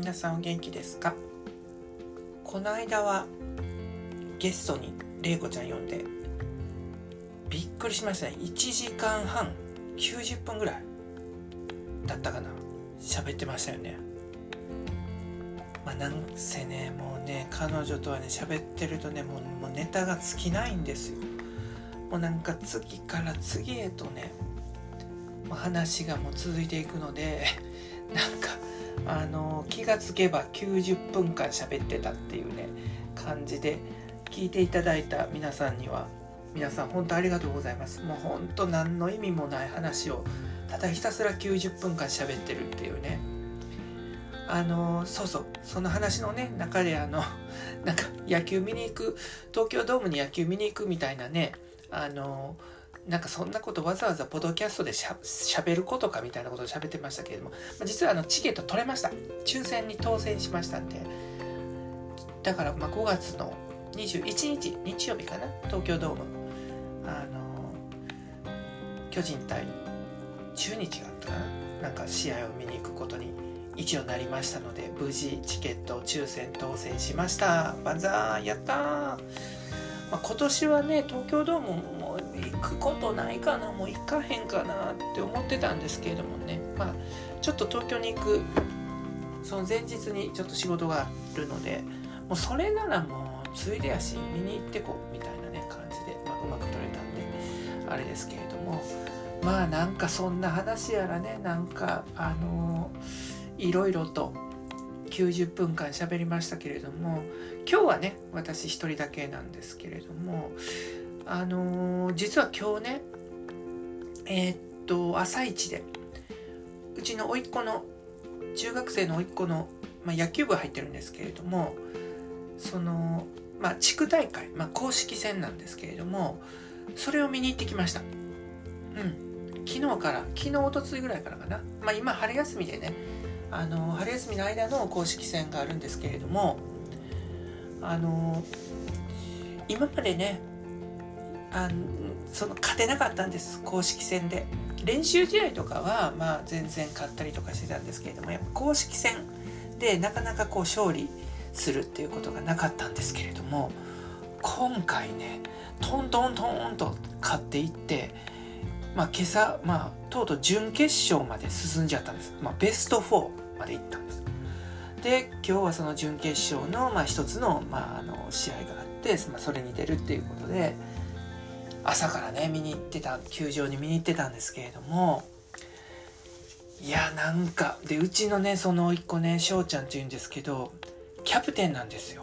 皆さんお元気ですか？この間はゲストに玲子ちゃん呼んでびっくりしましたね。1時間半90分ぐらいだったかな。喋ってましたよね。まあなんせねもうね彼女とはね喋ってるとねもうもうネタが尽きないんですよ。もうなんか次から次へとね話がもう続いていくのでなんかあの気がつけば90分間喋ってたっていうね感じで聞いていただいた皆さんには皆さん本当ありがとうございます。もう本当何の意味もない話をただひたすら90分間喋ってるっていうね。あのそうそう。その話のね中であのなんか野球見に行く東京ドームに野球見に行くみたいなねあのなんかそんなことわざわざポドキャストでしゃべることかみたいなことを喋ってましたけれども、実はあのチケット取れました。抽選に当選しましたんで。だからまあ5月の21日日曜日かな？東京ドーム。あの巨人対中日があったかな？なんか試合を見に行くことに一応なりましたので無事チケット抽選当選しました。万歳やったー、まあ、今年はね東京ドーム行くことないかなもう行かへんかなって思ってたんですけれどもね。まあちょっと東京に行くその前日にちょっと仕事があるのでもうそれならもうついでやし見に行ってこうみたいなね感じで、まあ、うまく撮れたんであれですけれども。まあなんかそんな話やらねなんかあのー、いろいろと90分間喋りましたけれども今日はね私一人だけなんですけれどもあのー、実は今日ねえー、っと朝一でうちの甥っ子の中学生の甥っ子の、まあ、野球部入ってるんですけれどもそのまあ地区大会、まあ、公式戦なんですけれどもそれを見に行ってきました。うん。昨日から昨日おとついぐらいからかな。まあ今春休みでねあの春休みの間の公式戦があるんですけれどもあの今までねあのその勝てなかったんです公式戦で。練習試合とかはまあ全然勝ったりとかしてたんですけれどもやっぱ公式戦でなかなかこう勝利するっていうことがなかったんですけれども今回ねトントントンと勝っていってまあ今朝まあとうとう準決勝まで進んじゃったんです、まあ、ベスト4まで行ったんです。で今日はその準決勝のまあ一つの,、まあ、あの試合があって、まあ、それに出るっていうことで朝からね見に行ってた球場に見に行ってたんですけれどもいやなんかでうちのねその一個ね翔ちゃんっていうんですけどキャプテンなんですよ。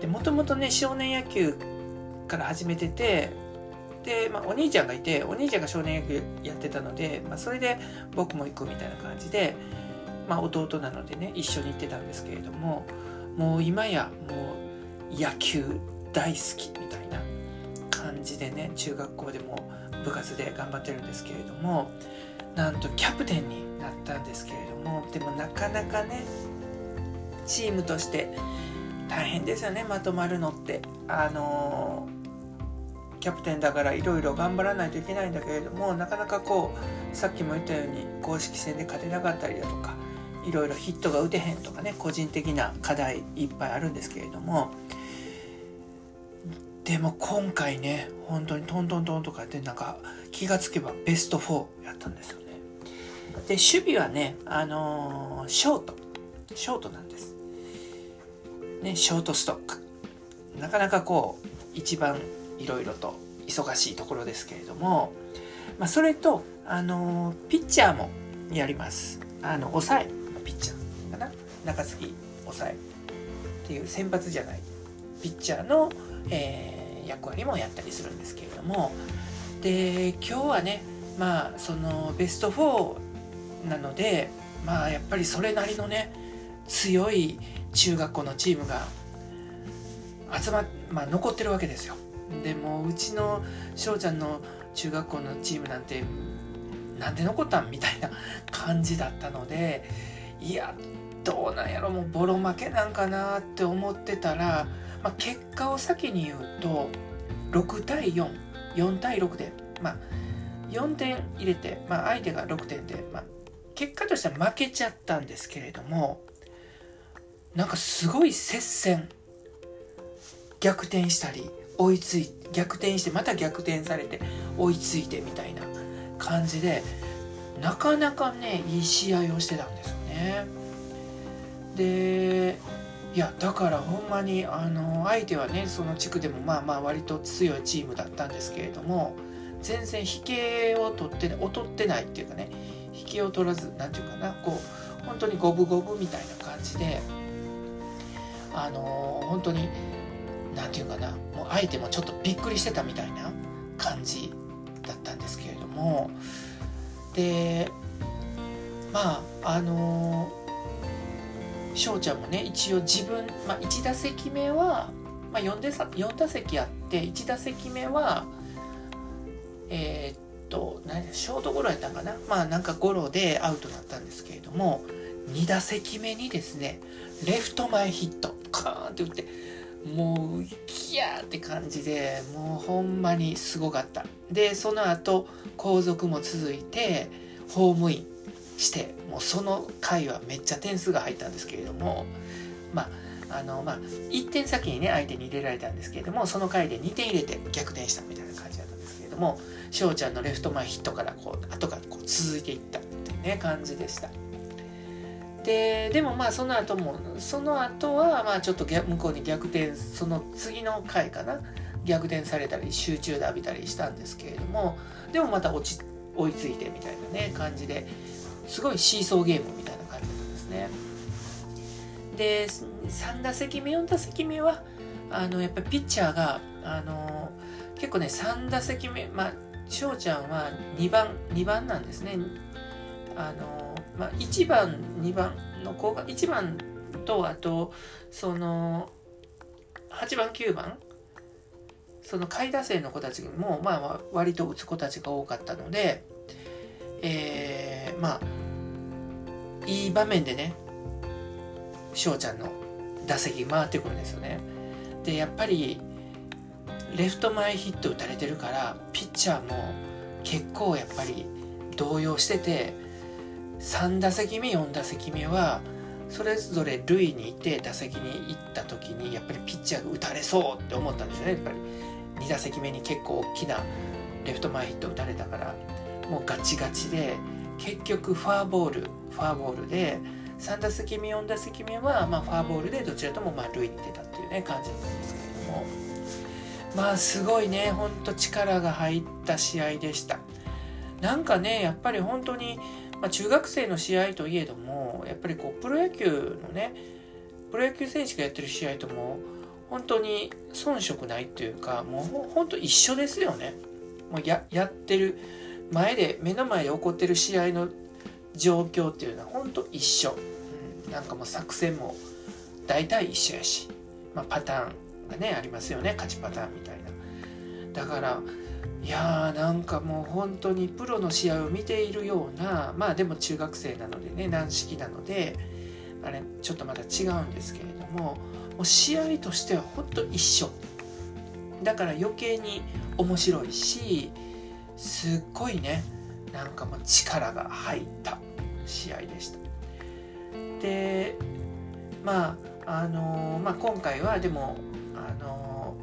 でもともとね少年野球から始めててで、まあ、お兄ちゃんがいてお兄ちゃんが少年野球やってたので、まあ、それで僕も行くみたいな感じで、まあ、弟なのでね一緒に行ってたんですけれどももう今やもう野球大好きみたいな。感じでね中学校でも部活で頑張ってるんですけれどもなんとキャプテンになったんですけれどもでもなかなかねチームとして大変ですよねまとまるのって。あのキャプテンだからいろいろ頑張らないといけないんだけれどもなかなかこうさっきも言ったように公式戦で勝てなかったりだとかいろいろヒットが打てへんとかね個人的な課題いっぱいあるんですけれどもでも今回ね本当にトントントンとかってなんか気がつけばベスト4やったんですよね。で守備はねあのー、ショート。ショートなんです。ねショートストック。なかなかこう一番いろいろと忙しいところですけれども、まあ、それとあのー、ピッチャーもやります。あの抑え。ピッチャーかな。中継ぎ抑え。っていう先発じゃない。ピッチャーの、えー役割もやったりするんですけれども。で今日はねまあそのベスト4なのでまあやっぱりそれなりのね強い中学校のチームが集まっまあ残ってるわけですよ。でもうちの翔ちゃんの中学校のチームなんてなんで残ったん？みたいな感じだったのでいやどうなんやろもうボロ負けなんかなって思ってたらまあ、結果を先に言うと6対44対6で、まあ、4点入れて、まあ、相手が6点で、まあ、結果としては負けちゃったんですけれどもなんかすごい接戦逆転したり追いつい逆転してまた逆転されて追いついてみたいな感じでなかなかねいい試合をしてたんですね。でいやだからほんまにあの相手はねその地区でもまあまあ割と強いチームだったんですけれども全然引けを取って劣ってないっていうかね引きを取らず何て言うかなこう本当に五分五分みたいな感じであの本当に何て言うかなもう相手もちょっとびっくりしてたみたいな感じだったんですけれどもでまああの翔ちゃんもね一応自分、まあ、1打席目は、まあ、4, で4打席あって1打席目はえー、っとショートゴロやったんかな？まあなんかゴロでアウトだったんですけれども2打席目にですねレフト前ヒットカーンって打ってもうキヤーって感じでもうほんまにすごかった。でその後後続も続いてホームイン。してもうその回はめっちゃ点数が入ったんですけれどもまああのまあ1点先にね相手に入れられたんですけれどもその回で2点入れて逆転したみたいな感じだったんですけれども翔ちゃんのレフト前ヒットからこう後がこう続いていったっていうね感じでした。ででもまあその後もその後はまあちょっと向こうに逆転その次の回かな逆転されたり集中で浴びたりしたんですけれどもでもまた落ち追いついてみたいなね感じですごいシーソーゲームみたいな感じだったんですね。で3打席目4打席目はあのやっぱりピッチャーがあの結構ね3打席目まあ翔ちゃんは2番2番なんですね。あのまあ、1番2番の子が1番とあとその8番9番その下位打線の子たちもまあ割と打つ子たちが多かったので、えー、まあいい場面でね翔ちゃんの打席回ってくるんですよね。でやっぱりレフト前ヒット打たれてるからピッチャーも結構やっぱり動揺してて3打席目4打席目はそれぞれ塁にいて打席に行った時にやっぱりピッチャーが打たれそうって思ったんですよねやっぱり2打席目に結構大きなレフト前ヒット打たれたからもうガチガチで結局ファーボールファーボールで3打席目4打席目はまあファーボールでどちらともまあ塁に出たっていうね感じだったんですけれども。まあすごいねほんと力が入った試合でした。なんかねやっぱり本当にまあ、中学生の試合といえどもやっぱりこうプロ野球のねプロ野球選手がやってる試合とも本当に遜色ないっていうかもう本当一緒ですよね。もうややってる。前で目の前で起こってる試合の状況っていうのは本当一緒、うん、なんかもう作戦も大体一緒やし、まあ、パターンがねありますよね。勝ちパターンみたいな。だからいやーなんかもう本当にプロの試合を見ているようなまあでも中学生なのでね軟式なのであれちょっとまた違うんですけれどももう試合としては本当一緒。だから余計に面白いしすっごいねなんかもう力が入った試合でした。でまああのー、まあ今回はでもあの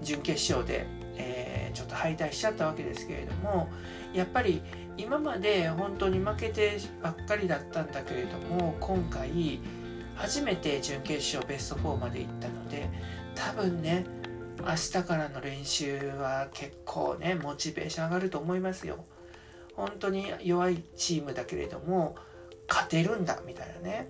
ー、準決勝でえちょっと敗退しちゃったわけですけれどもやっぱり今まで本当に負けてばっかりだったんだけれども今回初めて準決勝ベスト4まで行ったので多分ね明日からの練習は結構ねモチベーション上がると思いますよ。本当に弱いチームだけれども勝てるんだみたいなね。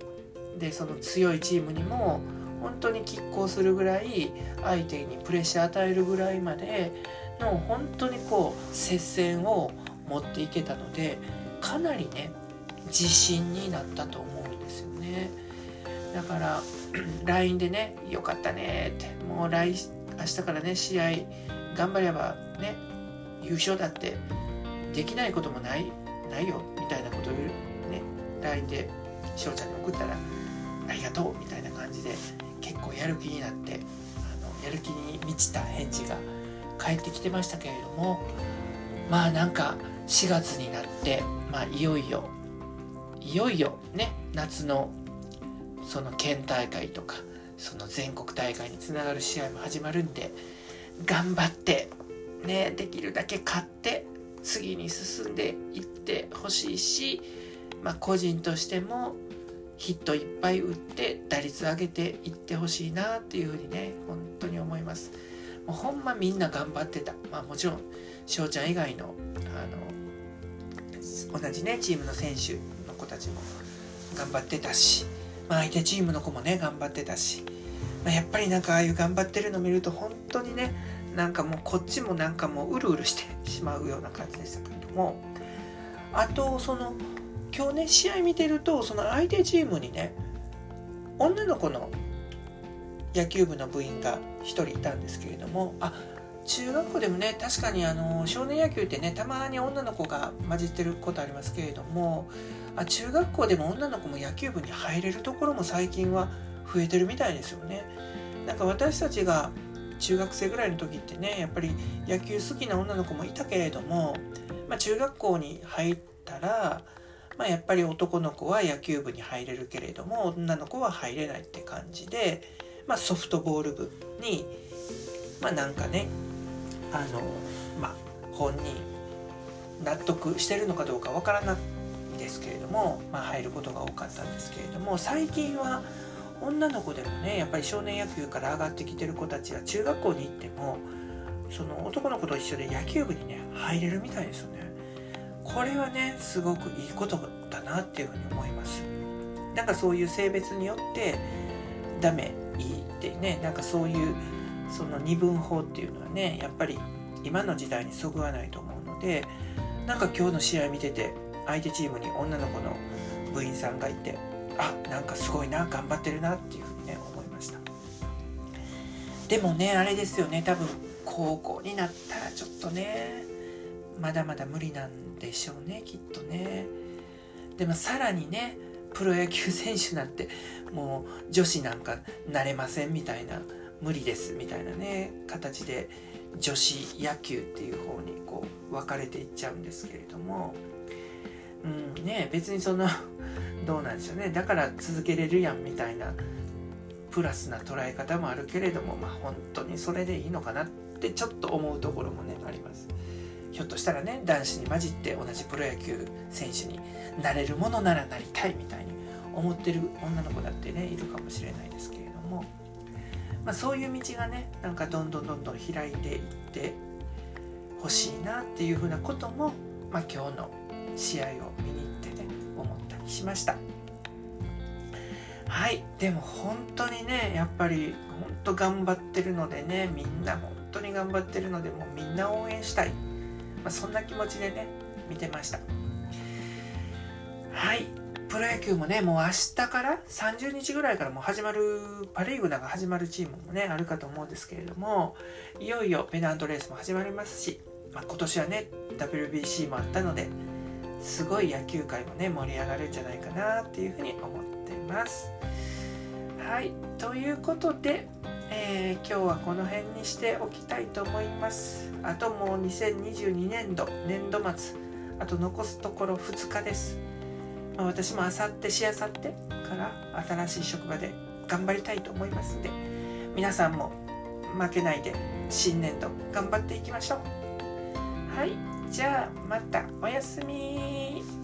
でその強いチームにも本当に拮抗するぐらい相手にプレッシャー与えるぐらいまでの本当にこう接戦を持っていけたのでかなりね自信になったと思うんですよねだから LINE でね「よかったね」ってもう来明日からね試合頑張ればね優勝だってできないこともないないよみたいなことをね LINE で翔ちゃんに送ったら「ありがとう」みたいな感じで結構やる気になってあのやる気に満ちた返事が帰ってきてましたけれどもまあなんか4月になって、まあ、いよいよいよいよね夏のその県大会とかその全国大会につながる試合も始まるんで頑張ってねできるだけ勝って次に進んでいってほしいし、まあ、個人としてもヒットいっぱい打って打率上げていってほしいなっていうふうにね本当に思います。もうほんまみんな頑張ってた。まあもちろん翔ちゃん以外のあの同じねチームの選手の子たちも頑張ってたし、まあ、相手チームの子もね頑張ってたし、まあ、やっぱりなんかああいう頑張ってるの見ると本当にねなんかもうこっちもなんかもううるうるしてしまうような感じでしたけれども。あとその今日ね試合見てるとその相手チームにね女の子の野球部の部員が1人いたんですけれども。あ中学校でもね確かにあの少年野球ってねたまに女の子が混じってることありますけれどもあ中学校でも女の子も野球部に入れるところも最近は増えてるみたいですよね。なんか私たちが中学生ぐらいの時ってねやっぱり野球好きな女の子もいたけれども、まあ、中学校に入ったらまあ、やっぱり男の子は野球部に入れるけれども女の子は入れないって感じで、まあ、ソフトボール部にまあなんかねあのまあ本人納得してるのかどうかわからないですけれども、まあ、入ることが多かったんですけれども最近は女の子でもねやっぱり少年野球から上がってきてる子たちは中学校に行ってもその男の子と一緒で野球部にね入れるみたいですよね。これはねすごくいいことだなっていうふうに思いますなんかそういう性別によってダメいいってねなんかそういうその二分法っていうのはねやっぱり今の時代にそぐわないと思うのでなんか今日の試合見てて相手チームに女の子の部員さんがいてあなんかすごいな頑張ってるなっていうふうにね思いました。でもねあれですよね多分高校になったらちょっとねまだまだ無理なんでしょうねきっとね。でもさらにねプロ野球選手なんてもう女子なんかなれませんみたいな無理ですみたいなね形で女子野球っていう方にこう分かれていっちゃうんですけれども。うんね別にその どうなんでしょうね。だから続けれるやんみたいなプラスな捉え方もあるけれどもまあ本当にそれでいいのかなってちょっと思うところもねあります。ひょっとしたらね男子に混じって同じプロ野球選手になれるものならなりたいみたいに思ってる女の子だってねいるかもしれないですけれども、まあ、そういう道がねなんかどんどんどんどん開いていってほしいなっていうふうなことも、まあ、今日の試合を見に行ってね思ったりしました。はい。でも本当にねやっぱり本当頑張ってるのでねみんな本当に頑張ってるのでもうみんな応援したい。まあ、そんな気持ちでね見てました。はい。プロ野球もねもう明日から30日ぐらいからもう始まるパ・リーグなんか始まるチームもねあるかと思うんですけれどもいよいよペナントレースも始まりますし、まあ、今年はね WBC もあったのですごい野球界もね盛り上がるんじゃないかなっていうふうに思ってます。はいということでえー、今日はこの辺にしておきたいと思います。あともう2022年度年度末あと残すところ2日です、まあ、私もあさってしあさってから新しい職場で頑張りたいと思いますんで皆さんも負けないで新年度頑張っていきましょう。はいじゃあまた。おやすみ。